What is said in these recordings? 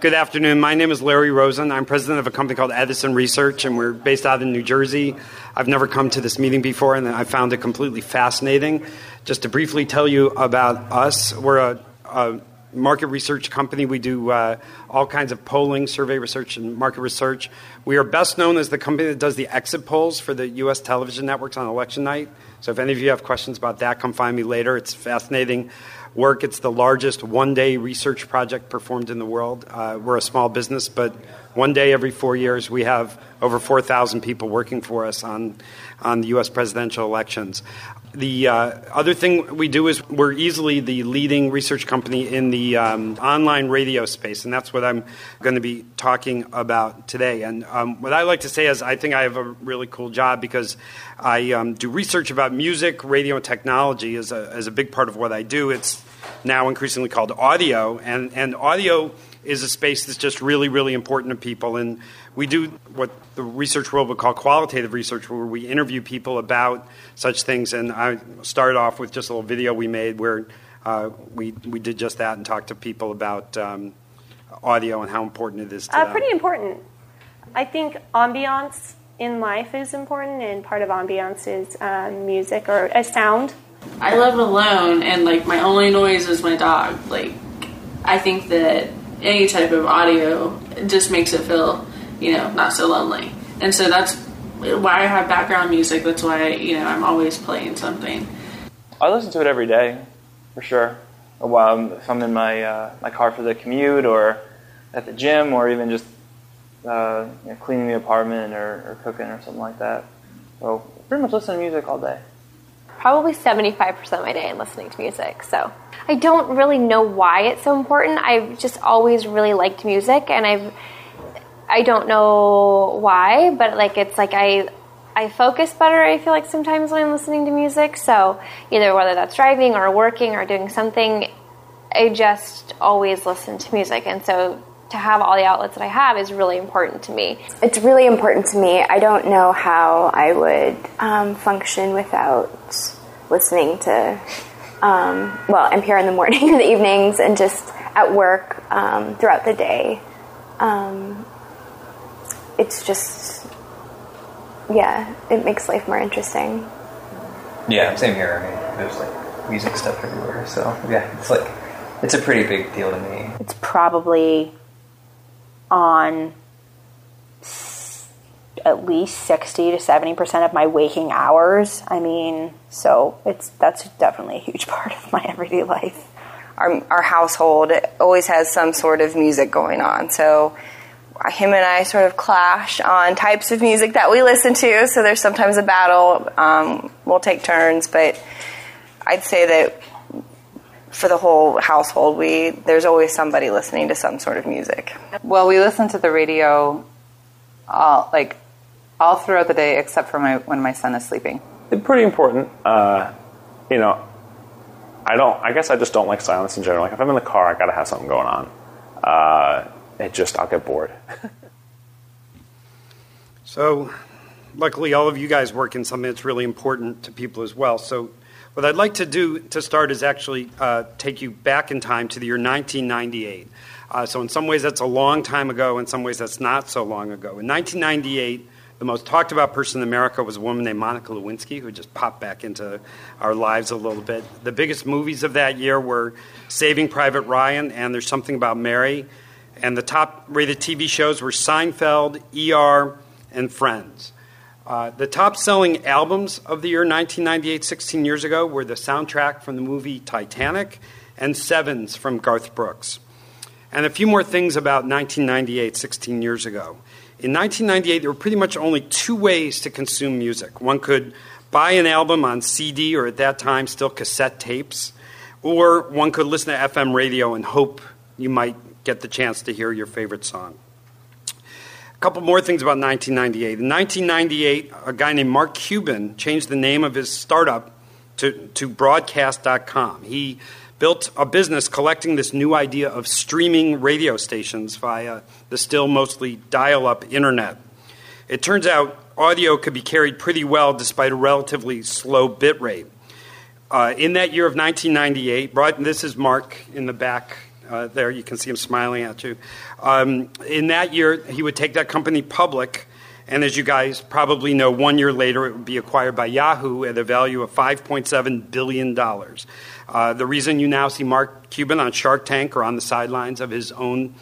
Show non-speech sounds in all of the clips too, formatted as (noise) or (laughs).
Good afternoon. My name is Larry Rosen. I'm president of a company called Edison Research, and we're based out in New Jersey. I've never come to this meeting before, and I found it completely fascinating. Just to briefly tell you about us, we're a, a market research company. We do uh, all kinds of polling, survey research, and market research. We are best known as the company that does the exit polls for the U.S. television networks on election night. So if any of you have questions about that, come find me later. It's fascinating work. It's the largest one day research project performed in the world. Uh, we're a small business, but one day every four years we have over 4,000 people working for us on, on the U.S. presidential elections. The uh, other thing we do is we're easily the leading research company in the um, online radio space, and that's what I'm going to be talking about today. And um, what I like to say is I think I have a really cool job because I um, do research about music, radio, and technology as a, as a big part of what I do. It's now increasingly called audio, and, and audio is a space that's just really, really important to people. And we do what the research world would call qualitative research, where we interview people about such things. And I started off with just a little video we made where uh, we, we did just that and talked to people about um, audio and how important it is to uh, Pretty important. I think ambiance in life is important, and part of ambiance is um, music or a sound. I live alone, and like my only noise is my dog. Like, I think that any type of audio just makes it feel, you know, not so lonely. And so that's why I have background music. That's why you know I'm always playing something. I listen to it every day, for sure. While I'm, if I'm in my uh, my car for the commute, or at the gym, or even just uh, you know, cleaning the apartment or, or cooking or something like that. So pretty much listen to music all day. Probably 75% of my day listening to music. So I don't really know why it's so important. I've just always really liked music and I've I don't know why, but like it's like I I focus better I feel like sometimes when I'm listening to music. So either whether that's driving or working or doing something I just always listen to music and so to have all the outlets that I have is really important to me. It's really important to me. I don't know how I would um, function without listening to um, well, NPR in the morning (laughs) and the evenings, and just at work um, throughout the day. Um, it's just, yeah, it makes life more interesting. Yeah, same here. I mean, there's like music stuff everywhere, so yeah, it's like it's a pretty big deal to me. It's probably on at least 60 to 70% of my waking hours. I mean, so it's that's definitely a huge (laughs) part of my everyday life. Our, our household always has some sort of music going on. So him and I sort of clash on types of music that we listen to. So there's sometimes a battle. Um, we'll take turns, but I'd say that for the whole household, we there's always somebody listening to some sort of music. Well, we listen to the radio, all, like all throughout the day, except for my when my son is sleeping. It's pretty important. Uh, you know, I don't. I guess I just don't like silence in general. Like if I'm in the car, I got to have something going on. Uh, it just I'll get bored. (laughs) so, luckily, all of you guys work in something that's really important to people as well. So, what I'd like to do to start is actually uh, take you back in time to the year 1998. Uh, so, in some ways, that's a long time ago. In some ways, that's not so long ago. In 1998, the most talked about person in America was a woman named Monica Lewinsky, who just popped back into our lives a little bit. The biggest movies of that year were Saving Private Ryan and There's Something About Mary. And the top rated TV shows were Seinfeld, ER, and Friends. Uh, the top selling albums of the year 1998, 16 years ago, were the soundtrack from the movie Titanic and Sevens from Garth Brooks. And a few more things about 1998, 16 years ago. In 1998, there were pretty much only two ways to consume music. One could buy an album on CD or at that time still cassette tapes, or one could listen to FM radio and hope you might get the chance to hear your favorite song. A couple more things about 1998. In 1998, a guy named Mark Cuban changed the name of his startup to, to broadcast.com. He built a business collecting this new idea of streaming radio stations via the still mostly dial up internet. It turns out audio could be carried pretty well despite a relatively slow bit rate. Uh, in that year of 1998, brought, this is Mark in the back uh, there. You can see him smiling at you. Um, in that year, he would take that company public. And as you guys probably know, one year later it would be acquired by Yahoo at a value of $5.7 billion. Uh, the reason you now see Mark Cuban on Shark Tank or on the sidelines of his own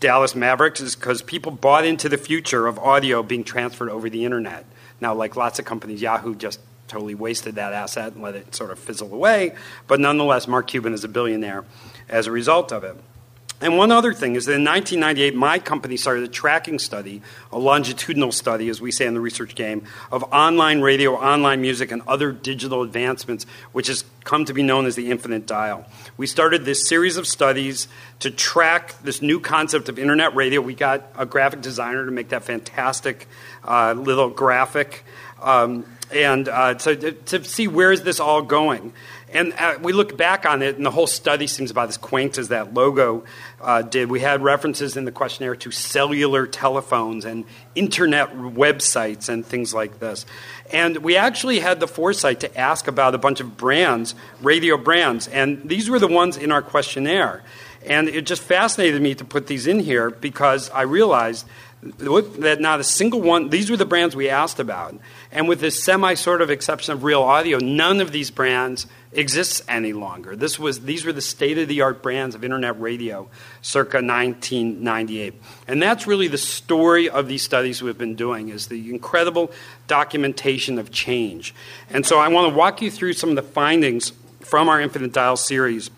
Dallas Mavericks is because people bought into the future of audio being transferred over the internet. Now, like lots of companies, Yahoo just totally wasted that asset and let it sort of fizzle away. But nonetheless, Mark Cuban is a billionaire as a result of it. And one other thing is that in 1998, my company started a tracking study, a longitudinal study, as we say in the research game, of online radio, online music, and other digital advancements, which has come to be known as the infinite dial. We started this series of studies to track this new concept of internet radio. We got a graphic designer to make that fantastic uh, little graphic. Um, and uh, to, to see where is this all going. And uh, we look back on it, and the whole study seems about as quaint as that logo uh, did. We had references in the questionnaire to cellular telephones and internet websites and things like this. And we actually had the foresight to ask about a bunch of brands, radio brands, and these were the ones in our questionnaire. And it just fascinated me to put these in here because I realized that not a single one, these were the brands we asked about. And with this semi sort of exception of RealAudio, none of these brands exists any longer. This was, these were the state of the art brands of internet radio circa 1998. And that's really the story of these studies we've been doing is the incredible documentation of change. And so I want to walk you through some of the findings from our Infinite Dial series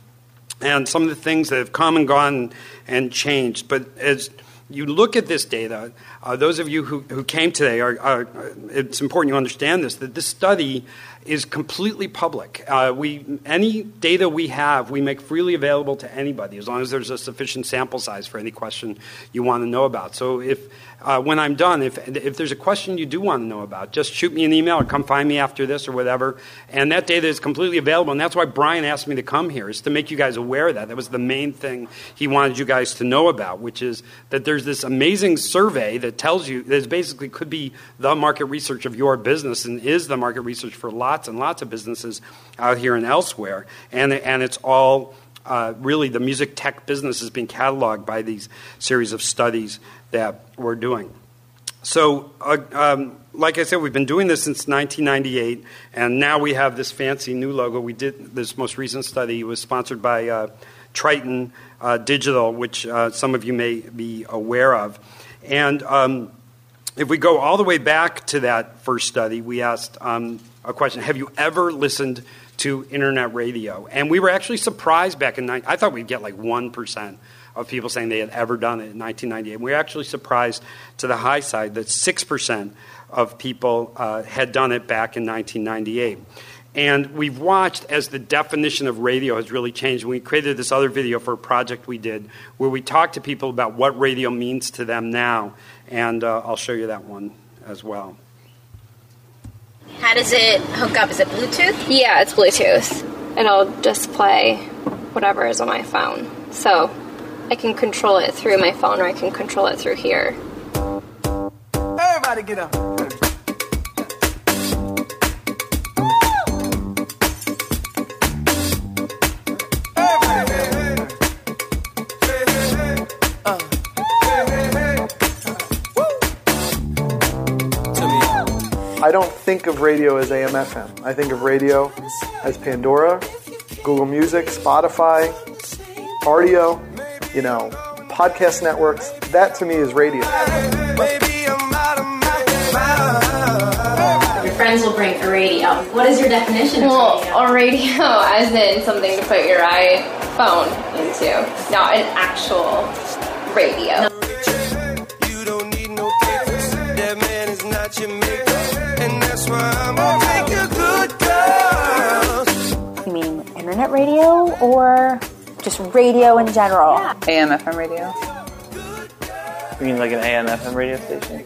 and some of the things that have come and gone and changed. But as you look at this data, uh, those of you who, who came today, are, are, it's important you understand this, that this study is completely public. Uh, we, any data we have, we make freely available to anybody as long as there's a sufficient sample size for any question you want to know about. So if uh, when I'm done, if, if there's a question you do want to know about, just shoot me an email or come find me after this or whatever. And that data is completely available. And that's why Brian asked me to come here, is to make you guys aware of that. That was the main thing he wanted you guys to know about, which is that there's this amazing survey that tells you, that basically could be the market research of your business and is the market research for lots and lots of businesses out here and elsewhere. And, and it's all uh, really the music tech business is being cataloged by these series of studies that we're doing. So, uh, um, like I said, we've been doing this since 1998, and now we have this fancy new logo. We did this most recent study was sponsored by uh, Triton uh, Digital, which uh, some of you may be aware of. And um, if we go all the way back to that first study, we asked um, a question: Have you ever listened to internet radio. And we were actually surprised back in, I thought we'd get like 1% of people saying they had ever done it in 1998. We were actually surprised to the high side that 6% of people uh, had done it back in 1998. And we've watched as the definition of radio has really changed. We created this other video for a project we did where we talked to people about what radio means to them now. And uh, I'll show you that one as well. How does it hook up? Is it Bluetooth? Yeah, it's Bluetooth. And I'll just play whatever is on my phone. So I can control it through my phone or I can control it through here. Everybody get up. Don't think of radio as AM FM. I think of radio as Pandora, Google Music, Spotify, Rdio, you know, podcast networks. That to me is radio. Your friends will bring a radio. What is your definition of radio? well, a radio (laughs) as in something to put your iPhone into, not an actual radio. No. You mean internet radio or just radio in general? Yeah. AM FM radio. You mean like an AM FM radio station?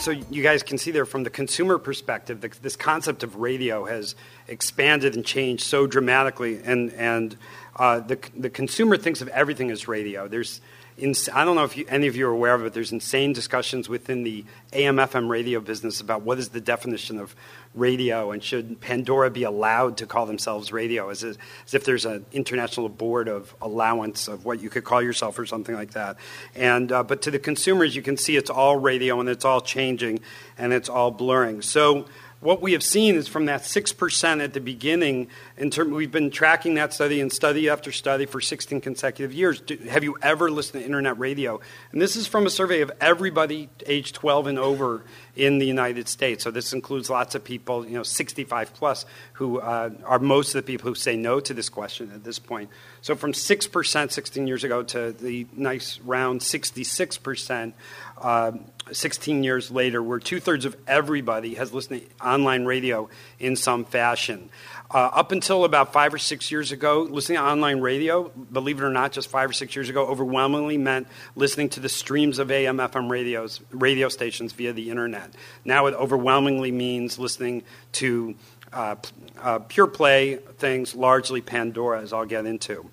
So you guys can see there from the consumer perspective, this concept of radio has expanded and changed so dramatically, and and uh, the the consumer thinks of everything as radio. There's ins- I don't know if you, any of you are aware of it. There's insane discussions within the AM/FM radio business about what is the definition of radio and should Pandora be allowed to call themselves radio, as, as if there's an international board of allowance of what you could call yourself or something like that. And uh, but to the consumers, you can see it's all radio and it's all changing and it's all blurring. So what we have seen is from that 6% at the beginning, in term, we've been tracking that study and study after study for 16 consecutive years. Do, have you ever listened to internet radio? And this is from a survey of everybody age 12 and over in the United States. So this includes lots of people, you know, 65 plus, who uh, are most of the people who say no to this question at this point. So from 6% 16 years ago to the nice round 66%. Uh, 16 years later, where two thirds of everybody has listened to online radio in some fashion. Uh, up until about five or six years ago, listening to online radio, believe it or not, just five or six years ago, overwhelmingly meant listening to the streams of AM, FM radios, radio stations via the internet. Now it overwhelmingly means listening to uh, uh, pure play things, largely Pandora, as I'll get into.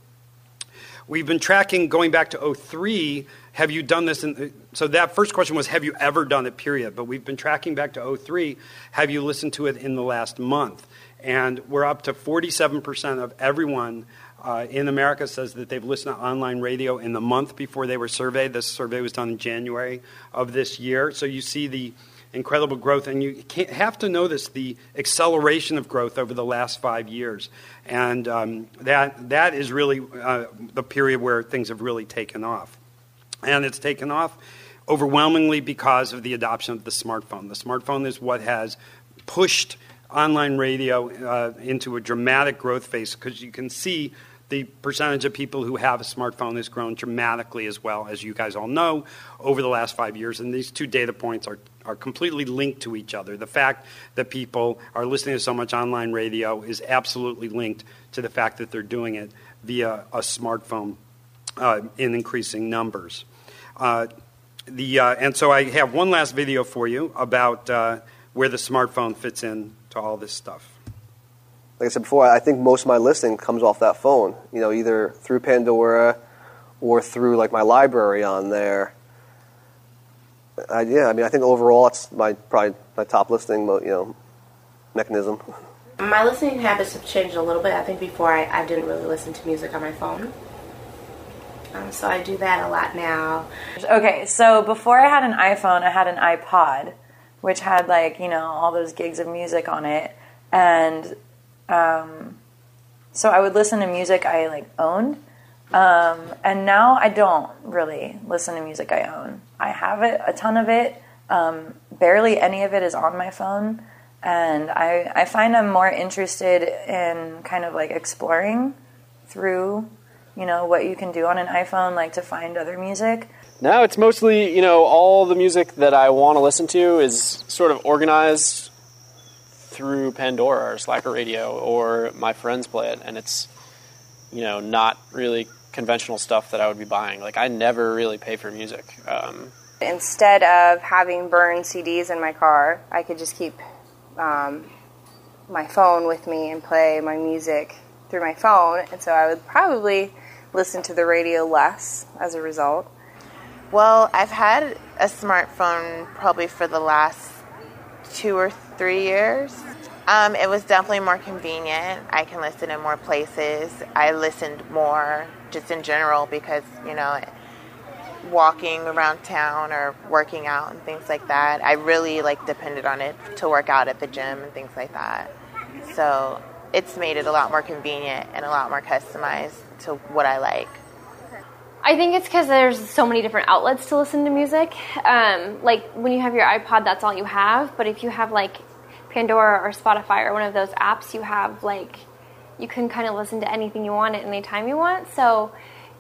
We've been tracking going back to 03 have you done this? In, so that first question was, have you ever done it, period. But we've been tracking back to 03. Have you listened to it in the last month? And we're up to 47% of everyone uh, in America says that they've listened to online radio in the month before they were surveyed. This survey was done in January of this year. So you see the incredible growth, and you have to notice the acceleration of growth over the last five years. And um, that, that is really uh, the period where things have really taken off and it's taken off overwhelmingly because of the adoption of the smartphone. The smartphone is what has pushed online radio uh, into a dramatic growth phase because you can see the percentage of people who have a smartphone has grown dramatically as well, as you guys all know, over the last five years. And these two data points are, are completely linked to each other. The fact that people are listening to so much online radio is absolutely linked to the fact that they're doing it via a smartphone uh, in increasing numbers. Uh, the, uh, and so I have one last video for you about uh, where the smartphone fits in to all this stuff. Like I said before, I think most of my listening comes off that phone. You know, either through Pandora or through like my library on there. I, yeah, I mean, I think overall it's my probably my top listening, you know, mechanism. My listening habits have changed a little bit. I think before I, I didn't really listen to music on my phone. Um, so I do that a lot now. Okay, so before I had an iPhone, I had an iPod, which had like you know all those gigs of music on it, and um, so I would listen to music I like owned. Um, and now I don't really listen to music I own. I have it, a ton of it. Um, barely any of it is on my phone. And I, I find I'm more interested in kind of like exploring through you know what you can do on an iPhone, like to find other music. Now it's mostly you know all the music that I want to listen to is sort of organized through Pandora or Slacker Radio or my friends play it, and it's you know not really conventional stuff that I would be buying. Like I never really pay for music. Um, Instead of having burned CDs in my car, I could just keep um, my phone with me and play my music through my phone, and so I would probably listen to the radio less as a result? Well, I've had a smartphone probably for the last two or three years. Um, it was definitely more convenient. I can listen in more places. I listened more just in general because, you know, walking around town or working out and things like that. I really like depended on it to work out at the gym and things like that. So it's made it a lot more convenient and a lot more customized to what I like. I think it's because there's so many different outlets to listen to music. Um, like when you have your iPod, that's all you have. But if you have like Pandora or Spotify or one of those apps, you have like you can kind of listen to anything you want at any time you want. So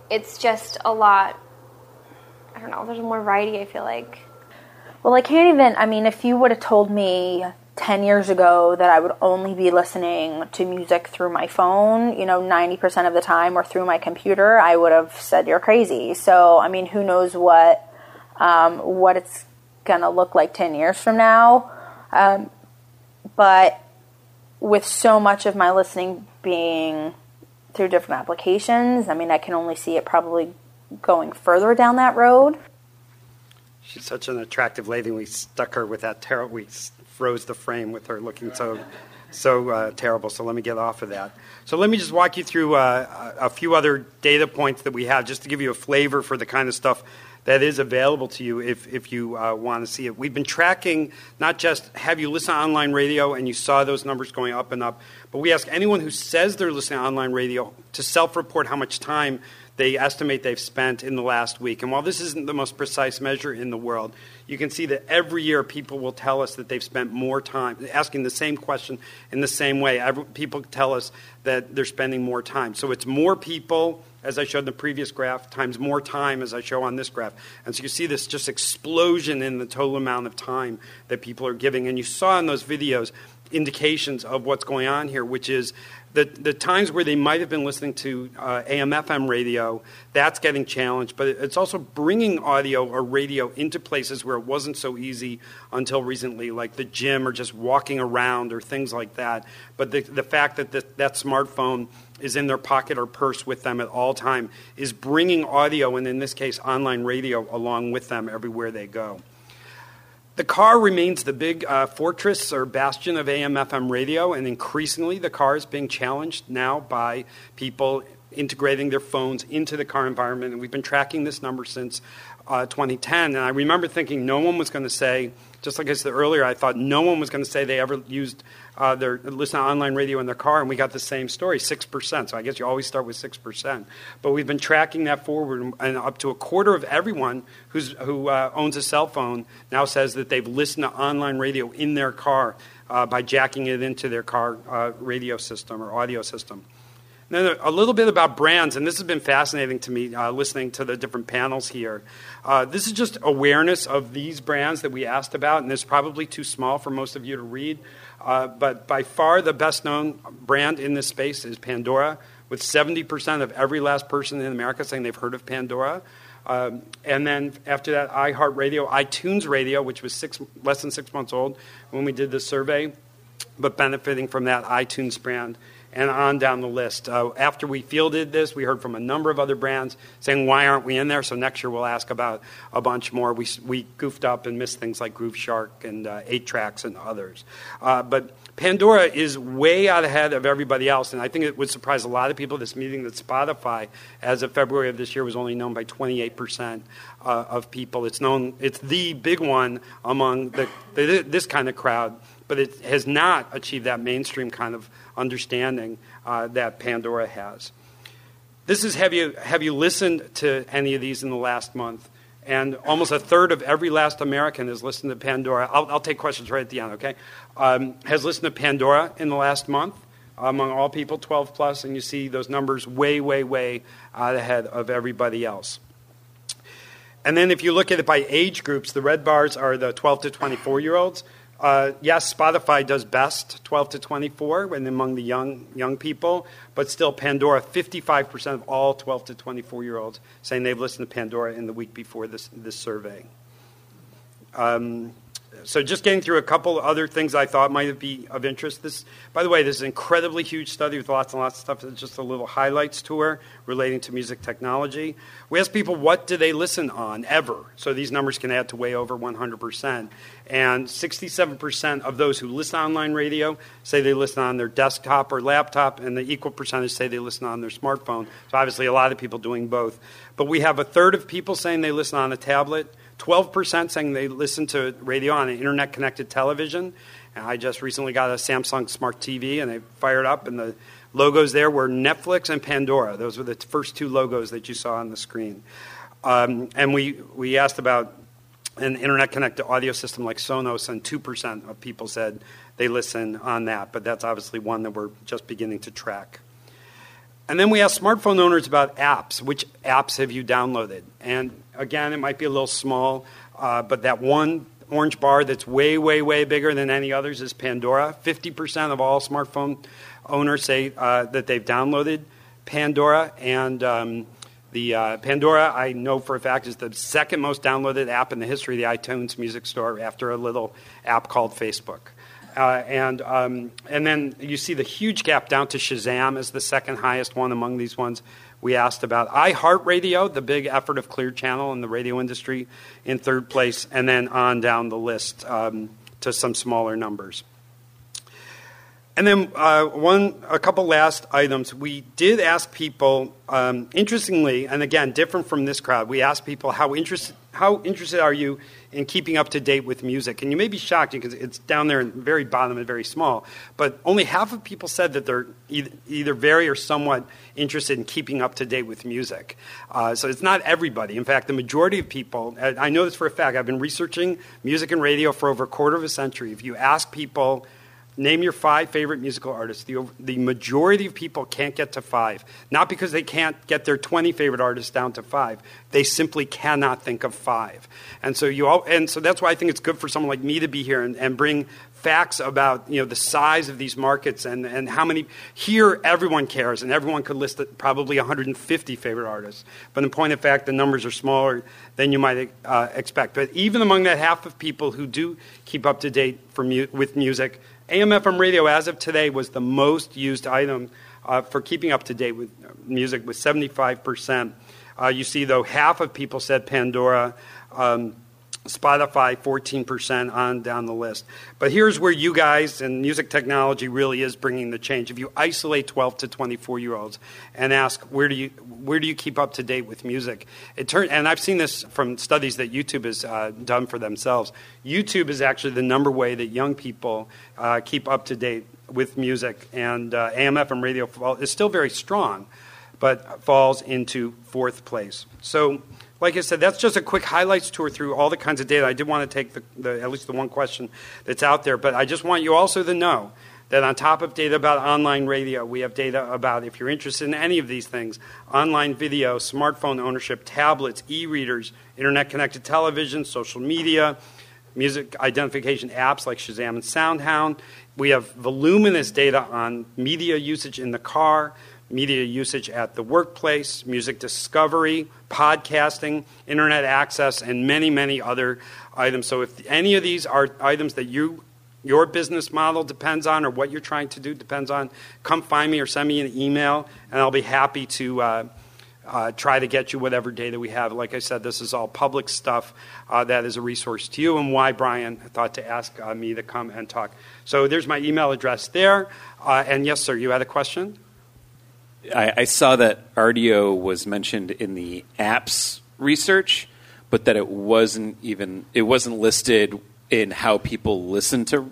it's just a lot. I don't know. There's more variety. I feel like. Well, I can't even. I mean, if you would have told me 10 years ago that I would only be listening to music through my phone, you know, 90% of the time or through my computer, I would have said you're crazy. So, I mean, who knows what um, what it's going to look like 10 years from now. Um, but with so much of my listening being through different applications, I mean, I can only see it probably going further down that road. She's such an attractive lady. We stuck her with that terrible. We froze the frame with her looking so so uh, terrible. So let me get off of that. So let me just walk you through uh, a few other data points that we have, just to give you a flavor for the kind of stuff that is available to you if, if you uh, want to see it. We've been tracking not just have you listen to online radio and you saw those numbers going up and up, but we ask anyone who says they're listening to online radio to self report how much time they estimate they've spent in the last week. And while this isn't the most precise measure in the world, you can see that every year people will tell us that they've spent more time asking the same question in the same way. Every, people tell us that they're spending more time. So it's more people, as I showed in the previous graph, times more time, as I show on this graph. And so you see this just explosion in the total amount of time that people are giving. And you saw in those videos indications of what's going on here, which is the, the times where they might have been listening to uh, AM FM radio, that's getting challenged. But it's also bringing audio or radio into places where it wasn't so easy until recently, like the gym or just walking around or things like that. But the, the fact that the, that smartphone is in their pocket or purse with them at all time is bringing audio, and in this case, online radio, along with them everywhere they go. The car remains the big uh, fortress or bastion of AM FM radio, and increasingly the car is being challenged now by people integrating their phones into the car environment. And we've been tracking this number since uh, 2010. And I remember thinking no one was going to say, just like I said earlier, I thought no one was going to say they ever used uh, their listen to online radio in their car, and we got the same story, six percent. So I guess you always start with six percent. But we've been tracking that forward, and up to a quarter of everyone who's, who uh, owns a cell phone now says that they've listened to online radio in their car uh, by jacking it into their car uh, radio system or audio system. Then a little bit about brands, and this has been fascinating to me uh, listening to the different panels here. Uh, this is just awareness of these brands that we asked about, and it's probably too small for most of you to read. Uh, but by far the best known brand in this space is Pandora, with 70% of every last person in America saying they've heard of Pandora. Um, and then after that, iHeartRadio, iTunes Radio, which was six, less than six months old when we did the survey, but benefiting from that iTunes brand and on down the list. Uh, after we fielded this, we heard from a number of other brands saying, why aren't we in there? So next year we'll ask about a bunch more. We, we goofed up and missed things like Grooveshark and uh, 8tracks and others. Uh, but Pandora is way out ahead of everybody else, and I think it would surprise a lot of people this meeting that Spotify, as of February of this year, was only known by 28% uh, of people. It's known, it's the big one among the, the, this kind of crowd, but it has not achieved that mainstream kind of understanding uh, that Pandora has. This is have you, have you listened to any of these in the last month? And almost a third of every last American has listened to Pandora. I'll, I'll take questions right at the end, okay? Um, has listened to Pandora in the last month among all people 12 plus, and you see those numbers way, way, way out ahead of everybody else. And then if you look at it by age groups, the red bars are the 12 to 24 year olds. Uh, yes, Spotify does best, 12 to 24, and among the young young people, but still Pandora, 55% of all 12 to 24 year olds saying they've listened to Pandora in the week before this this survey. Um, so just getting through a couple other things I thought might be of interest. This, by the way, this is an incredibly huge study with lots and lots of stuff. It's just a little highlights tour relating to music technology. We asked people what do they listen on ever. So these numbers can add to way over 100%. And 67% of those who listen online radio say they listen on their desktop or laptop, and the equal percentage say they listen on their smartphone. So obviously, a lot of people doing both. But we have a third of people saying they listen on a tablet. 12% saying they listen to radio on an internet connected television. And I just recently got a Samsung Smart TV and they fired up, and the logos there were Netflix and Pandora. Those were the first two logos that you saw on the screen. Um, and we, we asked about an internet connected audio system like Sonos, and 2% of people said they listen on that, but that's obviously one that we're just beginning to track. And then we asked smartphone owners about apps. Which apps have you downloaded? And again, it might be a little small, uh, but that one orange bar that's way, way, way bigger than any others is Pandora. 50% of all smartphone owners say uh, that they've downloaded Pandora, and um, The uh, Pandora, I know for a fact, is the second most downloaded app in the history of the iTunes Music Store after a little app called Facebook. Uh, and um, and then you see the huge gap down to Shazam as the second highest one among these ones we asked about. iHeartRadio, the big effort of Clear Channel in the radio industry, in third place, and then on down the list um, to some smaller numbers. And then uh, one, a couple last items. We did ask people, um, interestingly, and again, different from this crowd. We asked people how interested, how interested are you in keeping up to date with music? And you may be shocked because it's down there in the very bottom and very small. But only half of people said that they're either, very or somewhat interested in keeping up to date with music. Uh, so it's not everybody. In fact, the majority of people. I know this for a fact. I've been researching music and radio for over a quarter of a century. If you ask people Name your five favorite musical artists. The, the majority of people can't get to five. Not because they can't get their 20 favorite artists down to five. They simply cannot think of five. And so, you all, and so that's why I think it's good for someone like me to be here and, and bring facts about you know, the size of these markets and, and how many. Here, everyone cares, and everyone could list probably 150 favorite artists. But in point of fact, the numbers are smaller than you might uh, expect. But even among that half of people who do keep up to date for mu- with music, AM/FM radio, as of today, was the most used item uh, for keeping up to date with music, with 75%. Uh, you see, though, half of people said Pandora. Um, Spotify 14% on down the list. But here's where you guys and music technology really is bringing the change. If you isolate 12 to 24 year olds and ask where do you where do you keep up to date with music, it turn and I've seen this from studies that YouTube has uh, done for themselves. YouTube is actually the number way that young people uh, keep up to date with music, and uh, AM/FM radio is still very strong, but falls into fourth place. So like I said, that's just a quick highlights tour through all the kinds of data. I did want to take the, the, at least the one question that's out there, but I just want you also to know that on top of data about online radio, we have data about, if you're interested in any of these things, online video, smartphone ownership, tablets, e readers, internet connected television, social media, music identification apps like Shazam and SoundHound. We have voluminous data on media usage in the car, media usage at the workplace, music discovery, podcasting, internet access, and many, many other items. So, if any of these are items that you your business model depends on, or what you're trying to do depends on, come find me or send me an email, and I'll be happy to uh, uh, try to get you whatever data we have. Like I said, this is all public stuff uh, that is a resource to you, and why Brian thought to ask uh, me to come and talk. So there's my email address there. Uh, and yes, sir, you had a question? I, I saw that Rdio was mentioned in the apps research, but that it wasn't even it wasn't listed in how people listen to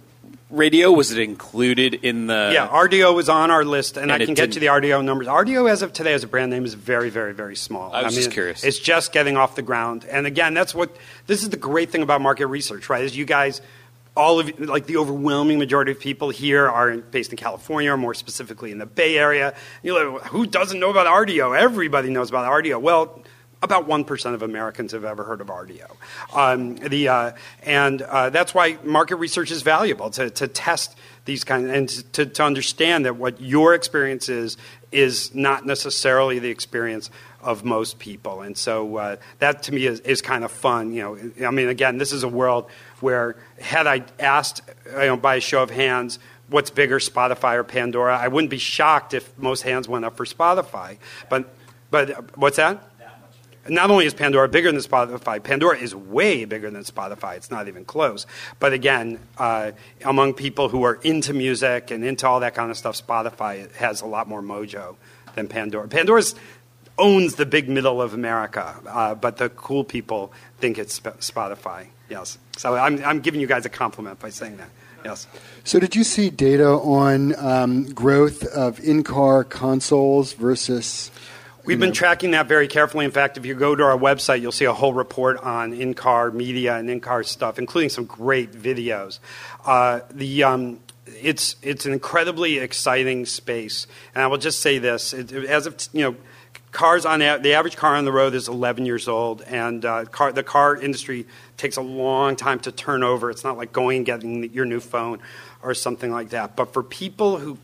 radio? Was it included in the? Yeah, Rdio was on our list, and, And I can get to the Rdio numbers. Rdio, as of today, as a brand name, is very, very, very small. I was mean, just curious. It's just getting off the ground, and again, that's what this is the great thing about market research, right? Is you guys. All of like the overwhelming majority of people here are based in California, or more specifically in the Bay Area. You're like, who doesn't know about Rdio? Everybody knows about Rdio. Well, about 1% of Americans have ever heard of Rdio. Um, the, uh, and uh, that's why market research is valuable to, to test these kinds and to, to understand that what your experience is is not necessarily the experience of most people. And so uh, that to me is, is kind of fun. You know, I mean, again, this is a world where had I asked you know, by a show of hands, what's bigger, Spotify or Pandora, I wouldn't be shocked if most hands went up for Spotify. But, but what's that? Not only is Pandora bigger than Spotify, Pandora is way bigger than Spotify. It's not even close. But again, uh, among people who are into music and into all that kind of stuff, Spotify has a lot more mojo than Pandora. Pandora's owns the big middle of America, uh, but the cool people think it's Spotify. Yes. So I'm, I'm giving you guys a compliment by saying that. Yes. So, did you see data on um, growth of in-car consoles versus? We've been tracking that very carefully. In fact, if you go to our website, you'll see a whole report on in-car media and in-car stuff, including some great videos. Uh, the um, it's it's an incredibly exciting space, and I will just say this: it, as of you know, cars on the average car on the road is 11 years old, and uh, car, the car industry takes a long time to turn over. It's not like going and getting your new phone or something like that. But for people who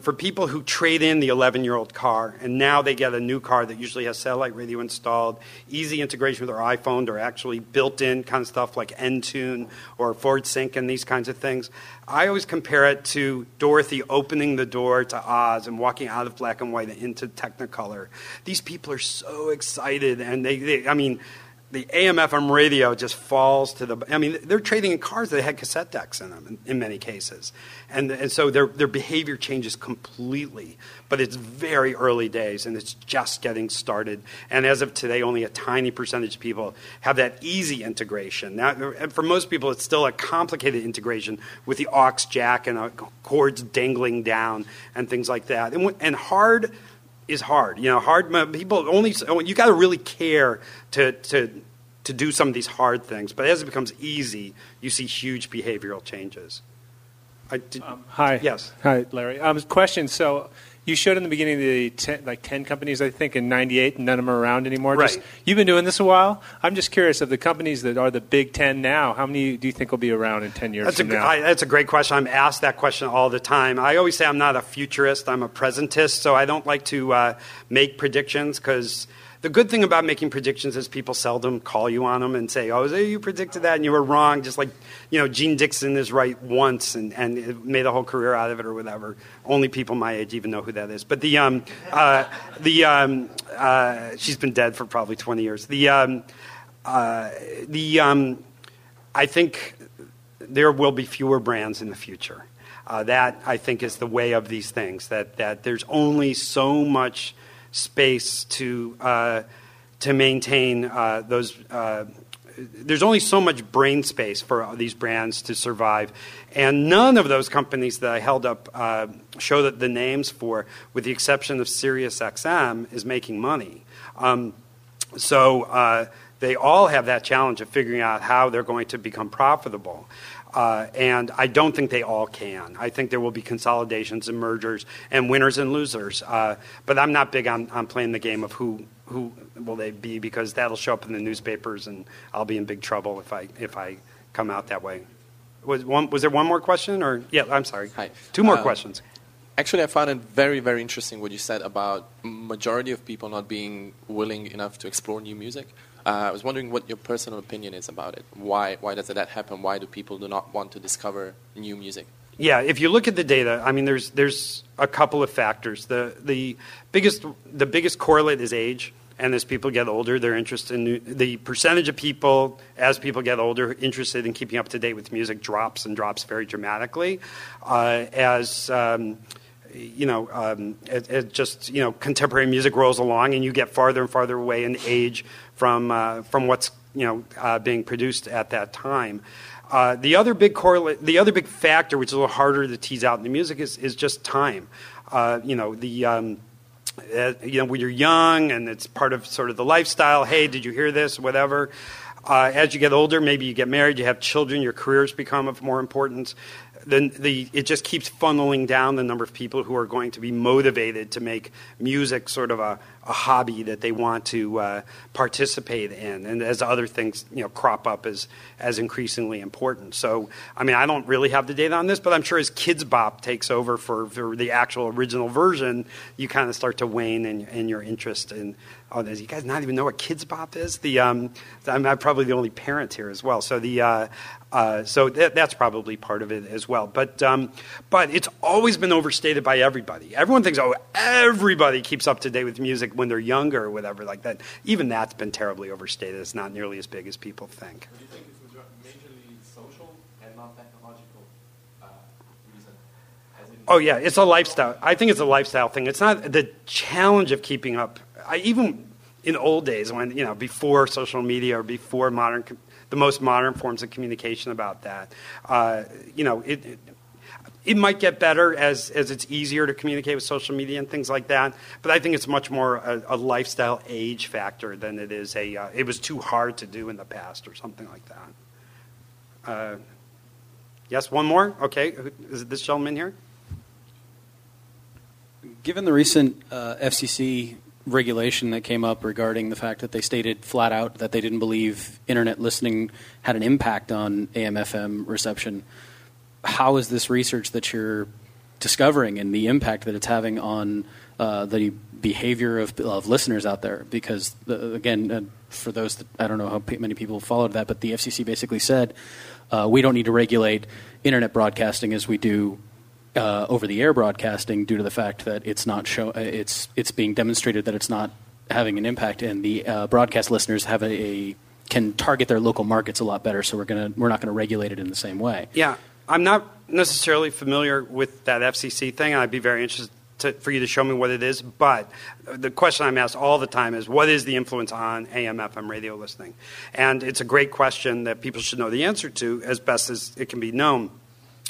for people who trade in the 11 year old car and now they get a new car that usually has satellite radio installed, easy integration with their iPhone or actually built in kind of stuff like Entune or Ford Sync and these kinds of things. I always compare it to Dorothy opening the door to Oz and walking out of black and white into Technicolor. These people are so excited and they, they I mean, the AM FM radio just falls to the. I mean, they're trading in cars that had cassette decks in them in, in, many cases, and and so their their behavior changes completely. But it's very early days, and it's just getting started. And as of today, only a tiny percentage of people have that easy integration. Now, for most people, it's still a complicated integration with the aux jack and cords dangling down and things like that. And, and hard is hard. You know, hard people only you got to really care to to to do some of these hard things. But as it becomes easy, you see huge behavioral changes. Did, um, hi. Yes. Hi, Larry. Um, question. So you showed in the beginning the ten, like ten companies, I think, in '98, and none of them are around anymore. Right. Just, you've been doing this a while. I'm just curious of the companies that are the big ten now. How many do you think will be around in ten years that's from a, now? I, that's a great question. I'm asked that question all the time. I always say I'm not a futurist. I'm a presentist. So I don't like to uh, make predictions because the good thing about making predictions is people seldom call you on them and say, "Oh, you predicted that and you were wrong." Just like you know, Jeane Dixon is right once and, and made a whole career out of it or whatever. Only people my age even know who that is. But the um, uh, the um, uh, she's been dead for probably twenty years. The um, uh, the um, I think there will be fewer brands in the future. Uh, that I think is the way of these things. That that there's only so much space to uh, to maintain uh, those. Uh, there's only so much brain space for these brands to survive, and none of those companies that I held up uh, show that the names for, with the exception of SiriusXM, is making money. Um, so uh, they all have that challenge of figuring out how they're going to become profitable. Uh, and I don't think they all can. I think there will be consolidations and mergers and winners and losers. Uh, but I'm not big on, on playing the game of who who will they be because that'll show up in the newspapers and I'll be in big trouble if I if I come out that way. Was one was there one more question or yeah? I'm sorry. Hi. Two more uh, questions. Actually, I found it very very interesting what you said about majority of people not being willing enough to explore new music. Uh, I was wondering what your personal opinion is about it. Why why does that happen? Why do people do not want to discover new music? Yeah, if you look at the data, I mean, there's there's a couple of factors. The the biggest the biggest correlate is age, and as people get older, their interest in new, the percentage of people as people get older interested in keeping up to date with music drops and drops very dramatically. Uh, as um, you know, um, it, it, just you know, contemporary music rolls along, and you get farther and farther away in age from uh, from what's you know uh, being produced at that time. Uh, the other big correlate, the other big factor, which is a little harder to tease out in the music, is is just time. Uh, you know, the um, uh, you know when you're young and it's part of sort of the lifestyle. Hey, did you hear this? Whatever. Uh, as you get older, maybe you get married, you have children, your careers become of more importance the, the, it just keeps funneling down the number of people who are going to be motivated to make music sort of a, a hobby that they want to uh, participate in, and as other things you know crop up as as increasingly important. So, I mean, I don't really have the data on this, but I'm sure as Kidz Bop takes over for, for the actual original version, you kind of start to wane in, in your interest in. Oh, does you guys not even know what Kidz Bop is? The um, I'm, probably the only parent here as well. So the uh, uh, so that, that's probably part of it as well. But, um, but it's always been overstated by everybody. Everyone thinks, oh, everybody keeps up to date with music when they're younger or whatever like that. Even that's been terribly overstated. It's not nearly as big as people think. Do you think it's majorly social and not technological uh, reason? Oh yeah, it's a lifestyle. I think it's a lifestyle thing. It's not the challenge of keeping up. I, even in old days, when you know, before social media or before modern the most modern forms of communication about that. Uh, you know, it, it, it might get better as, as it's easier to communicate with social media and things like that. But I think it's much more a, a lifestyle age factor than it is a. Uh, it was too hard to do in the past or something like that. Uh, yes, one more. Okay, is it this gentleman here? Given the recent uh, FCC regulation that came up regarding the fact that they stated flat out that they didn't believe internet listening had an impact on AM/FM reception. How is this research that you're discovering and the impact that it's having on uh, the behavior of, of listeners out there. Because the, again, uh, for those that I don't know how many people followed that, but the FCC basically said uh, we don't need to regulate internet broadcasting as we do uh, over the air broadcasting due to the fact that it's not show uh, it's it's being demonstrated that it's not having an impact and the uh, broadcast listeners have a, a can target their local markets a lot better so we're gonna we're not going to regulate it in the same way Yeah, I'm not necessarily familiar with that FCC thing, and I'd be very interested to, for you to show me what it is. But the question I'm asked all the time is, what is the influence on AM, FM radio listening? And it's a great question that people should know the answer to as best as it can be known.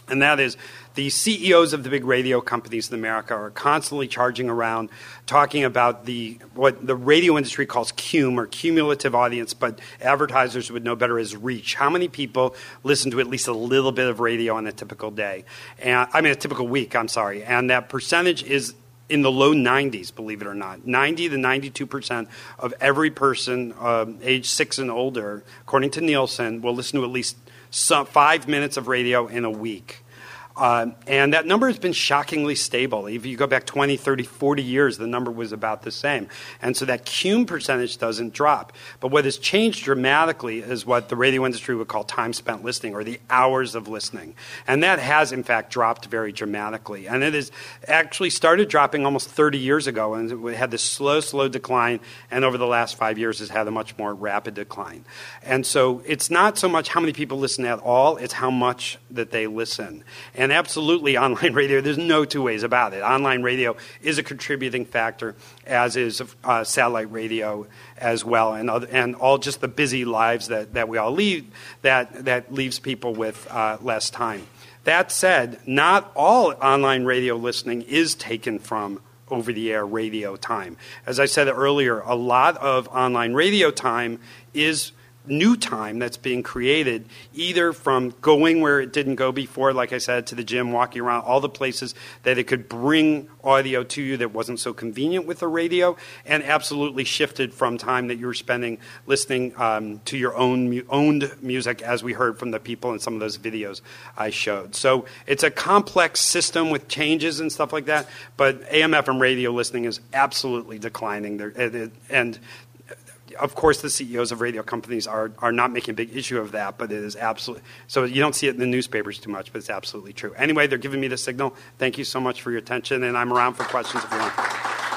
And that is, the CEOs of the big radio companies in America are constantly charging around talking about the what the radio industry calls cum or cumulative audience, but advertisers would know better as reach. How many people listen to at least a little bit of radio on a typical day? And I mean a typical week, I'm sorry. And that percentage is in the low 90s, believe it or not. 90 to 92 percent of every person um, age six and older, according to Nielsen, will listen to at least some, five minutes of radio in a week. Uh, and that number has been shockingly stable. If you go back 20, 30, 40 years, the number was about the same. And so that cum percentage doesn't drop. But what has changed dramatically is what the radio industry would call time spent listening or the hours of listening. And that has, in fact, dropped very dramatically. And it has actually started dropping almost 30 years ago and it had this slow, slow decline. And over the last five years has had a much more rapid decline. And so it's not so much how many people listen at all, it's how much that they listen. And absolutely, online (laughs) radio, there's no two ways about it. Online radio is a contributing factor, as is uh, satellite radio as well, and, other, and all just the busy lives that, that we all lead that, that leaves people with uh, less time. That said, not all online radio listening is taken from over the air radio time. As I said earlier, a lot of online radio time is new time that's being created, either from going where it didn't go before, like I said, to the gym, walking around, all the places that it could bring audio to you that wasn't so convenient with the radio, and absolutely shifted from time that you were spending listening um, to your own mu- owned music, as we heard from the people in some of those videos I showed. So it's a complex system with changes and stuff like that, but AM FM radio listening is absolutely declining. There, and- of course, the CEOs of radio companies are, are not making a big issue of that, but it is absolutely so. You don't see it in the newspapers too much, but it's absolutely true. Anyway, they're giving me the signal. Thank you so much for your attention, and I'm around for questions if you want.